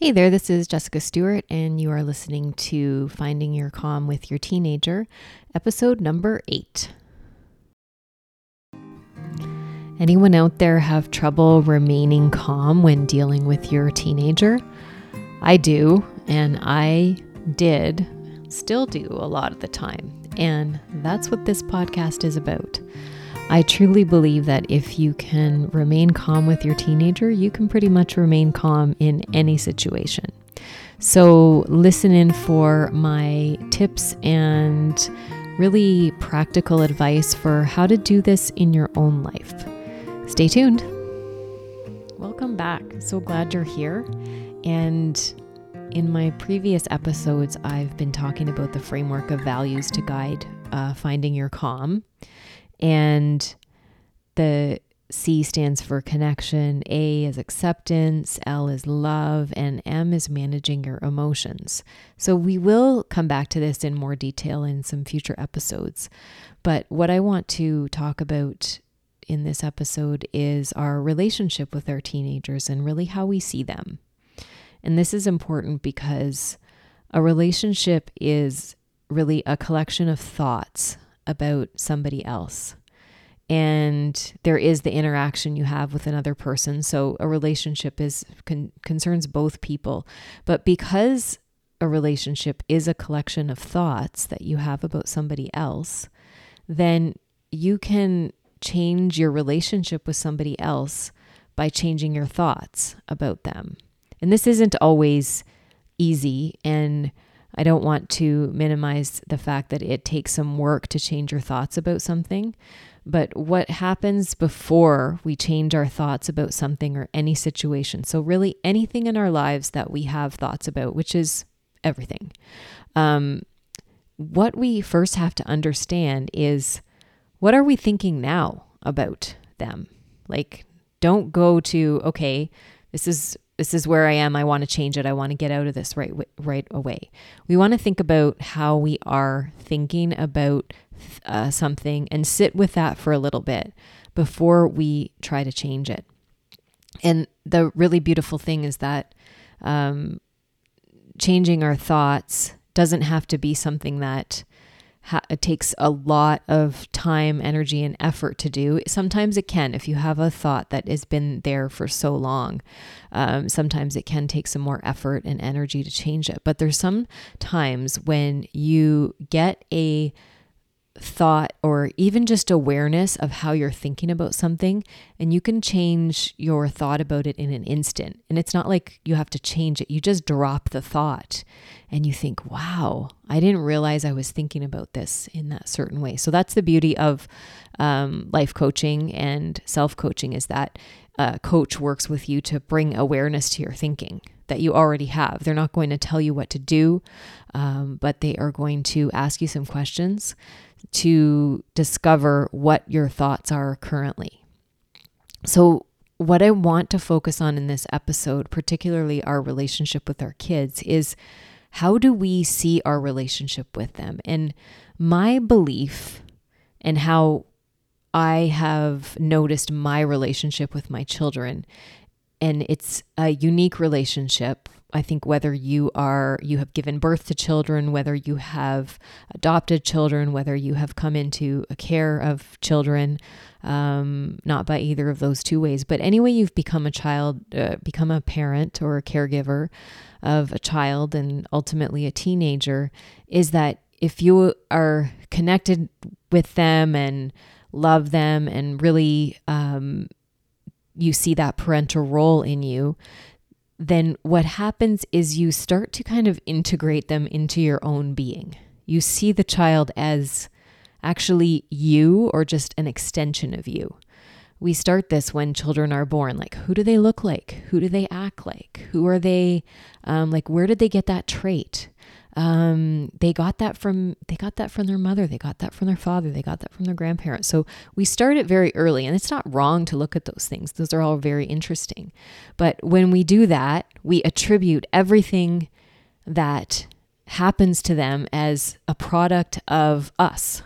Hey there, this is Jessica Stewart, and you are listening to Finding Your Calm with Your Teenager, episode number eight. Anyone out there have trouble remaining calm when dealing with your teenager? I do, and I did, still do a lot of the time. And that's what this podcast is about. I truly believe that if you can remain calm with your teenager, you can pretty much remain calm in any situation. So, listen in for my tips and really practical advice for how to do this in your own life. Stay tuned. Welcome back. So glad you're here. And in my previous episodes, I've been talking about the framework of values to guide uh, finding your calm. And the C stands for connection, A is acceptance, L is love, and M is managing your emotions. So we will come back to this in more detail in some future episodes. But what I want to talk about in this episode is our relationship with our teenagers and really how we see them. And this is important because a relationship is really a collection of thoughts about somebody else. And there is the interaction you have with another person. So a relationship is con- concerns both people. But because a relationship is a collection of thoughts that you have about somebody else, then you can change your relationship with somebody else by changing your thoughts about them. And this isn't always easy. And I don't want to minimize the fact that it takes some work to change your thoughts about something. But what happens before we change our thoughts about something or any situation? So, really, anything in our lives that we have thoughts about, which is everything. Um, what we first have to understand is what are we thinking now about them? Like, don't go to, okay, this is this is where I am. I want to change it. I want to get out of this right right away. We want to think about how we are thinking about uh, something and sit with that for a little bit before we try to change it. And the really beautiful thing is that um, changing our thoughts doesn't have to be something that ha- it takes a lot of time, energy, and effort to do. Sometimes it can, if you have a thought that has been there for so long. Um, sometimes it can take some more effort and energy to change it. But there's some times when you get a thought or even just awareness of how you're thinking about something and you can change your thought about it in an instant. And it's not like you have to change it. You just drop the thought and you think wow i didn't realize i was thinking about this in that certain way. So that's the beauty of um, life coaching and self-coaching is that a coach works with you to bring awareness to your thinking that you already have. They're not going to tell you what to do, um, but they are going to ask you some questions to discover what your thoughts are currently. So, what I want to focus on in this episode, particularly our relationship with our kids, is how do we see our relationship with them? And my belief and how I have noticed my relationship with my children, and it's a unique relationship I think whether you are you have given birth to children, whether you have adopted children, whether you have come into a care of children, um, not by either of those two ways, but anyway, you've become a child, uh, become a parent or a caregiver of a child, and ultimately a teenager, is that if you are connected with them and love them and really um, you see that parental role in you then what happens is you start to kind of integrate them into your own being. You see the child as actually you or just an extension of you. We start this when children are born. Like, who do they look like? Who do they act like? Who are they? Um, like, where did they get that trait? Um, they got that from they got that from their mother they got that from their father they got that from their grandparents. So we start it very early and it's not wrong to look at those things. Those are all very interesting. But when we do that we attribute everything that happens to them as a product of us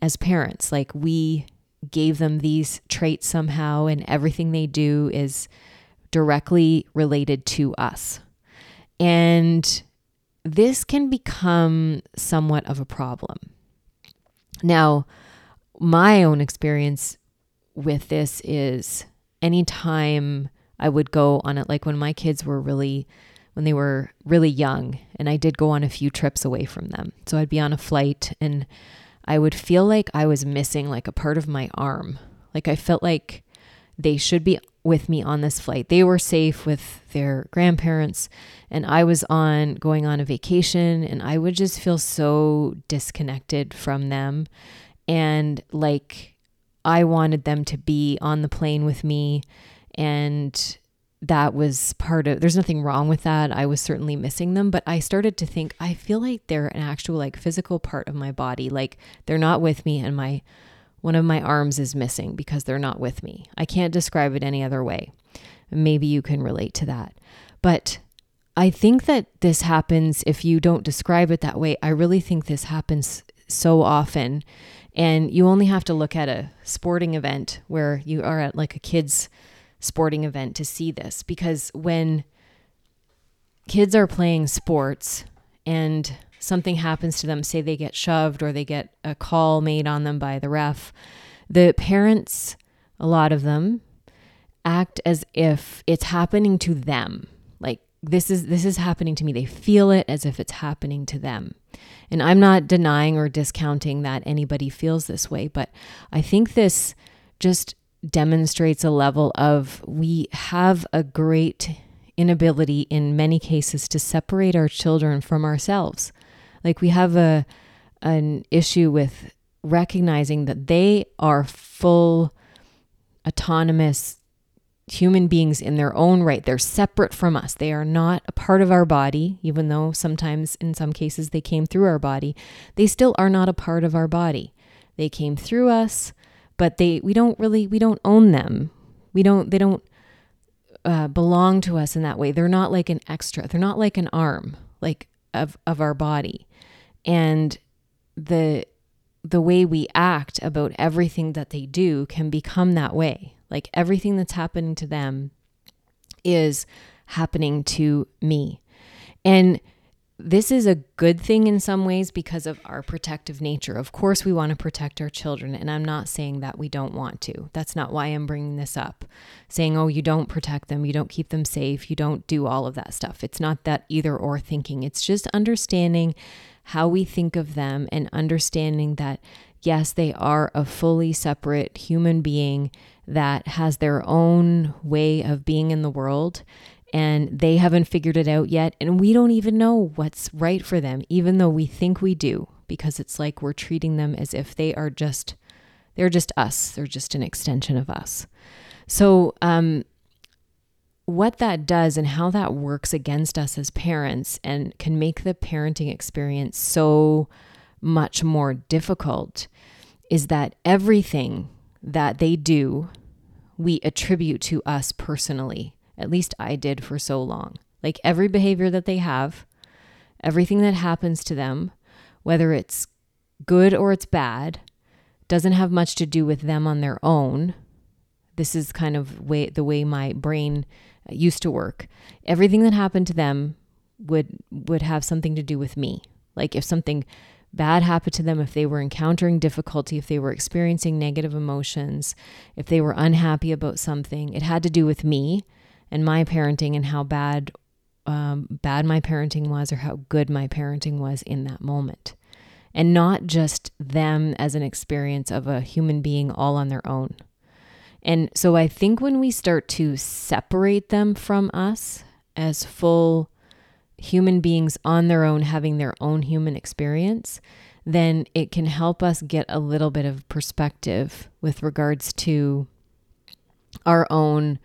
as parents. Like we gave them these traits somehow and everything they do is directly related to us. And this can become somewhat of a problem. Now, my own experience with this is anytime I would go on it, like when my kids were really, when they were really young, and I did go on a few trips away from them. So I'd be on a flight and I would feel like I was missing like a part of my arm. Like I felt like they should be with me on this flight. They were safe with their grandparents, and I was on going on a vacation, and I would just feel so disconnected from them. And like I wanted them to be on the plane with me. And that was part of there's nothing wrong with that. I was certainly missing them, but I started to think I feel like they're an actual like physical part of my body. Like they're not with me and my one of my arms is missing because they're not with me. I can't describe it any other way. Maybe you can relate to that. But I think that this happens if you don't describe it that way. I really think this happens so often. And you only have to look at a sporting event where you are at like a kid's sporting event to see this. Because when kids are playing sports and something happens to them, say they get shoved or they get a call made on them by the ref, the parents, a lot of them, act as if it's happening to them. Like this is this is happening to me. They feel it as if it's happening to them. And I'm not denying or discounting that anybody feels this way, but I think this just demonstrates a level of we have a great inability in many cases to separate our children from ourselves. Like we have a an issue with recognizing that they are full autonomous human beings in their own right. They're separate from us. They are not a part of our body, even though sometimes in some cases they came through our body. They still are not a part of our body. They came through us, but they we don't really we don't own them. We don't they don't uh, belong to us in that way. They're not like an extra. They're not like an arm like of of our body and the the way we act about everything that they do can become that way like everything that's happening to them is happening to me and this is a good thing in some ways because of our protective nature. Of course, we want to protect our children, and I'm not saying that we don't want to. That's not why I'm bringing this up. Saying, oh, you don't protect them, you don't keep them safe, you don't do all of that stuff. It's not that either or thinking, it's just understanding how we think of them and understanding that, yes, they are a fully separate human being that has their own way of being in the world and they haven't figured it out yet. And we don't even know what's right for them, even though we think we do, because it's like we're treating them as if they are just, they're just us. They're just an extension of us. So, um, what that does and how that works against us as parents and can make the parenting experience so much more difficult is that everything that they do, we attribute to us personally. At least I did for so long. Like every behavior that they have, everything that happens to them, whether it's good or it's bad, doesn't have much to do with them on their own. This is kind of way the way my brain used to work, everything that happened to them would would have something to do with me. Like if something bad happened to them, if they were encountering difficulty, if they were experiencing negative emotions, if they were unhappy about something, it had to do with me and my parenting and how bad um, bad my parenting was or how good my parenting was in that moment. And not just them as an experience of a human being all on their own. And so I think when we start to separate them from us as full human beings on their own, having their own human experience, then it can help us get a little bit of perspective with regards to our own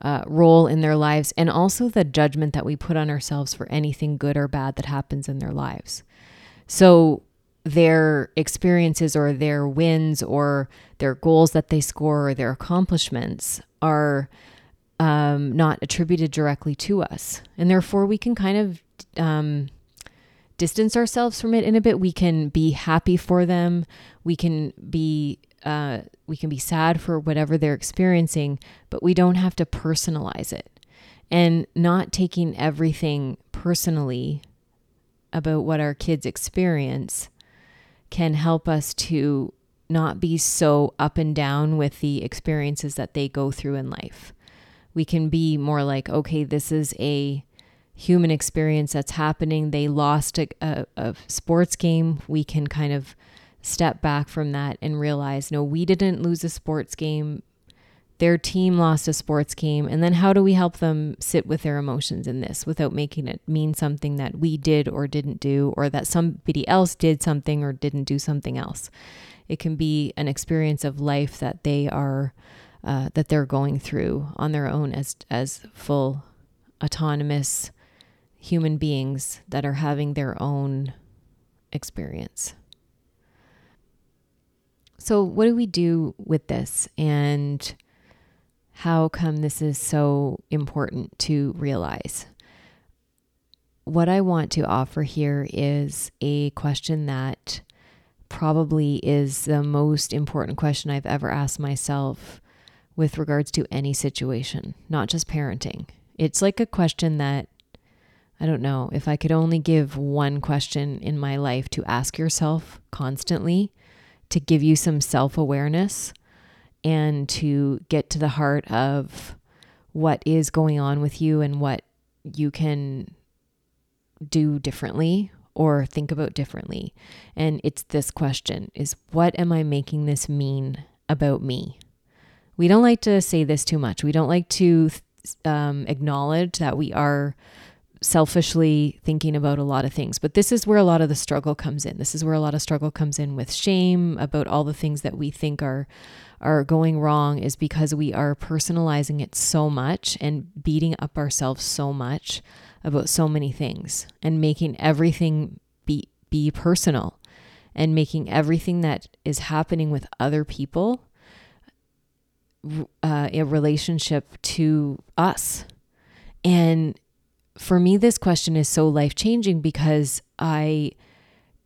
uh, role in their lives and also the judgment that we put on ourselves for anything good or bad that happens in their lives. So their experiences or their wins or their goals that they score or their accomplishments are um, not attributed directly to us. And therefore, we can kind of um, distance ourselves from it in a bit. We can be happy for them. We can be uh, we can be sad for whatever they're experiencing, but we don't have to personalize it. And not taking everything personally about what our kids experience can help us to not be so up and down with the experiences that they go through in life. We can be more like, okay, this is a human experience that's happening. They lost a, a, a, sports game. We can kind of step back from that and realize, no, we didn't lose a sports game their team lost a sports game and then how do we help them sit with their emotions in this without making it mean something that we did or didn't do or that somebody else did something or didn't do something else? It can be an experience of life that they are uh, that they're going through on their own as as full autonomous human beings that are having their own experience. So what do we do with this? And how come this is so important to realize. What I want to offer here is a question that probably is the most important question I've ever asked myself with regards to any situation, not just parenting. It's like a question that I don't know, if I could only give one question in my life to ask yourself constantly to give you some self awareness and to get to the heart of what is going on with you and what you can do differently or think about differently. And it's this question is what am I making this mean about me? We don't like to say this too much. We don't like to um, acknowledge that we are selfishly thinking about a lot of things. But this is where a lot of the struggle comes in. This is where a lot of struggle comes in with shame about all the things that we think are are going wrong is because we are personalizing it so much and beating up ourselves so much about so many things and making everything be be personal and making everything that is happening with other people uh, a relationship to us and for me, this question is so life changing because I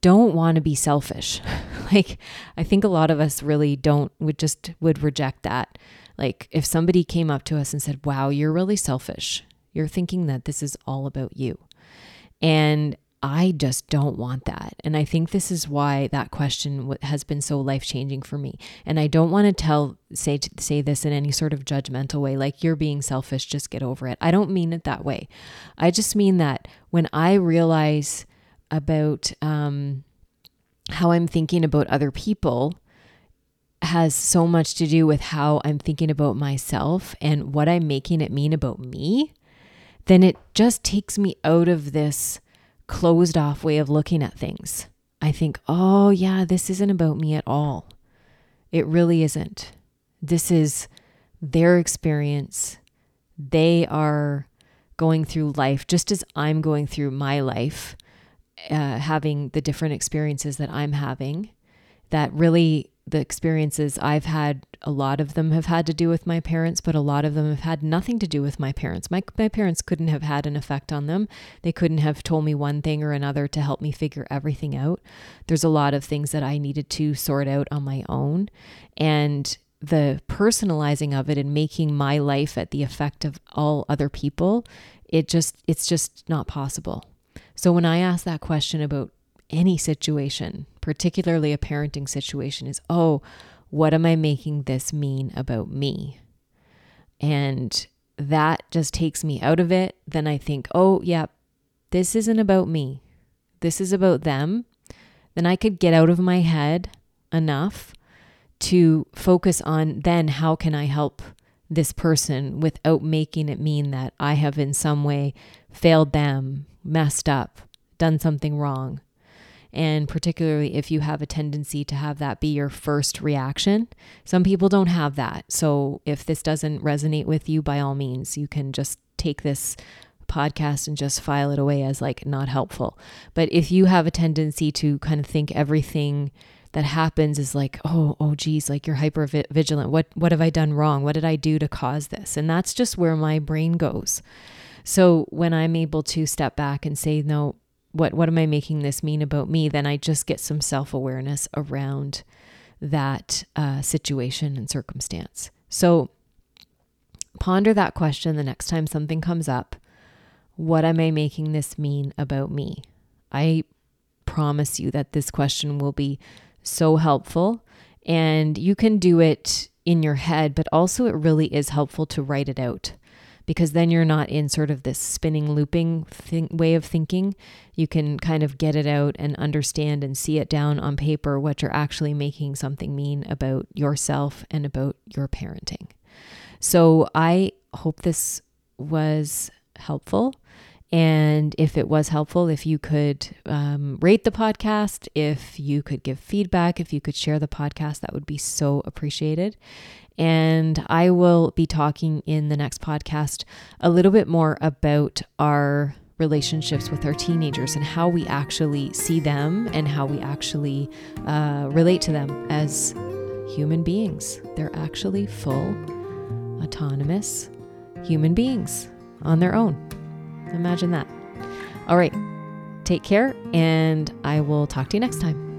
don't want to be selfish. like, I think a lot of us really don't, would just, would reject that. Like, if somebody came up to us and said, wow, you're really selfish, you're thinking that this is all about you. And I just don't want that. And I think this is why that question has been so life changing for me. And I don't want to tell say say this in any sort of judgmental way like you're being selfish, just get over it. I don't mean it that way. I just mean that when I realize about um, how I'm thinking about other people has so much to do with how I'm thinking about myself and what I'm making it mean about me, then it just takes me out of this closed off way of looking at things. I think, oh, yeah, this isn't about me at all. It really isn't. This is their experience. They are going through life just as I'm going through my life, uh, having the different experiences that I'm having that really the experiences I've had, a lot of them have had to do with my parents, but a lot of them have had nothing to do with my parents. My, my parents couldn't have had an effect on them. They couldn't have told me one thing or another to help me figure everything out. There's a lot of things that I needed to sort out on my own. And the personalizing of it and making my life at the effect of all other people, it just, it's just not possible. So when I ask that question about any situation, particularly a parenting situation, is oh, what am I making this mean about me? And that just takes me out of it. Then I think, oh, yeah, this isn't about me. This is about them. Then I could get out of my head enough to focus on then how can I help this person without making it mean that I have in some way failed them, messed up, done something wrong and particularly if you have a tendency to have that be your first reaction. Some people don't have that. So if this doesn't resonate with you, by all means, you can just take this podcast and just file it away as like not helpful. But if you have a tendency to kind of think everything that happens is like, oh, oh, geez, like you're hyper vigilant. What, what have I done wrong? What did I do to cause this? And that's just where my brain goes. So when I'm able to step back and say, no, what what am I making this mean about me? Then I just get some self awareness around that uh, situation and circumstance. So ponder that question the next time something comes up. What am I making this mean about me? I promise you that this question will be so helpful. And you can do it in your head, but also it really is helpful to write it out because then you're not in sort of this spinning, looping way of thinking. You can kind of get it out and understand and see it down on paper what you're actually making something mean about yourself and about your parenting. So I hope this was helpful. And if it was helpful, if you could um, rate the podcast, if you could give feedback, if you could share the podcast, that would be so appreciated. And I will be talking in the next podcast a little bit more about our relationships with our teenagers and how we actually see them and how we actually uh, relate to them as human beings. They're actually full, autonomous human beings on their own. Imagine that. All right. Take care, and I will talk to you next time.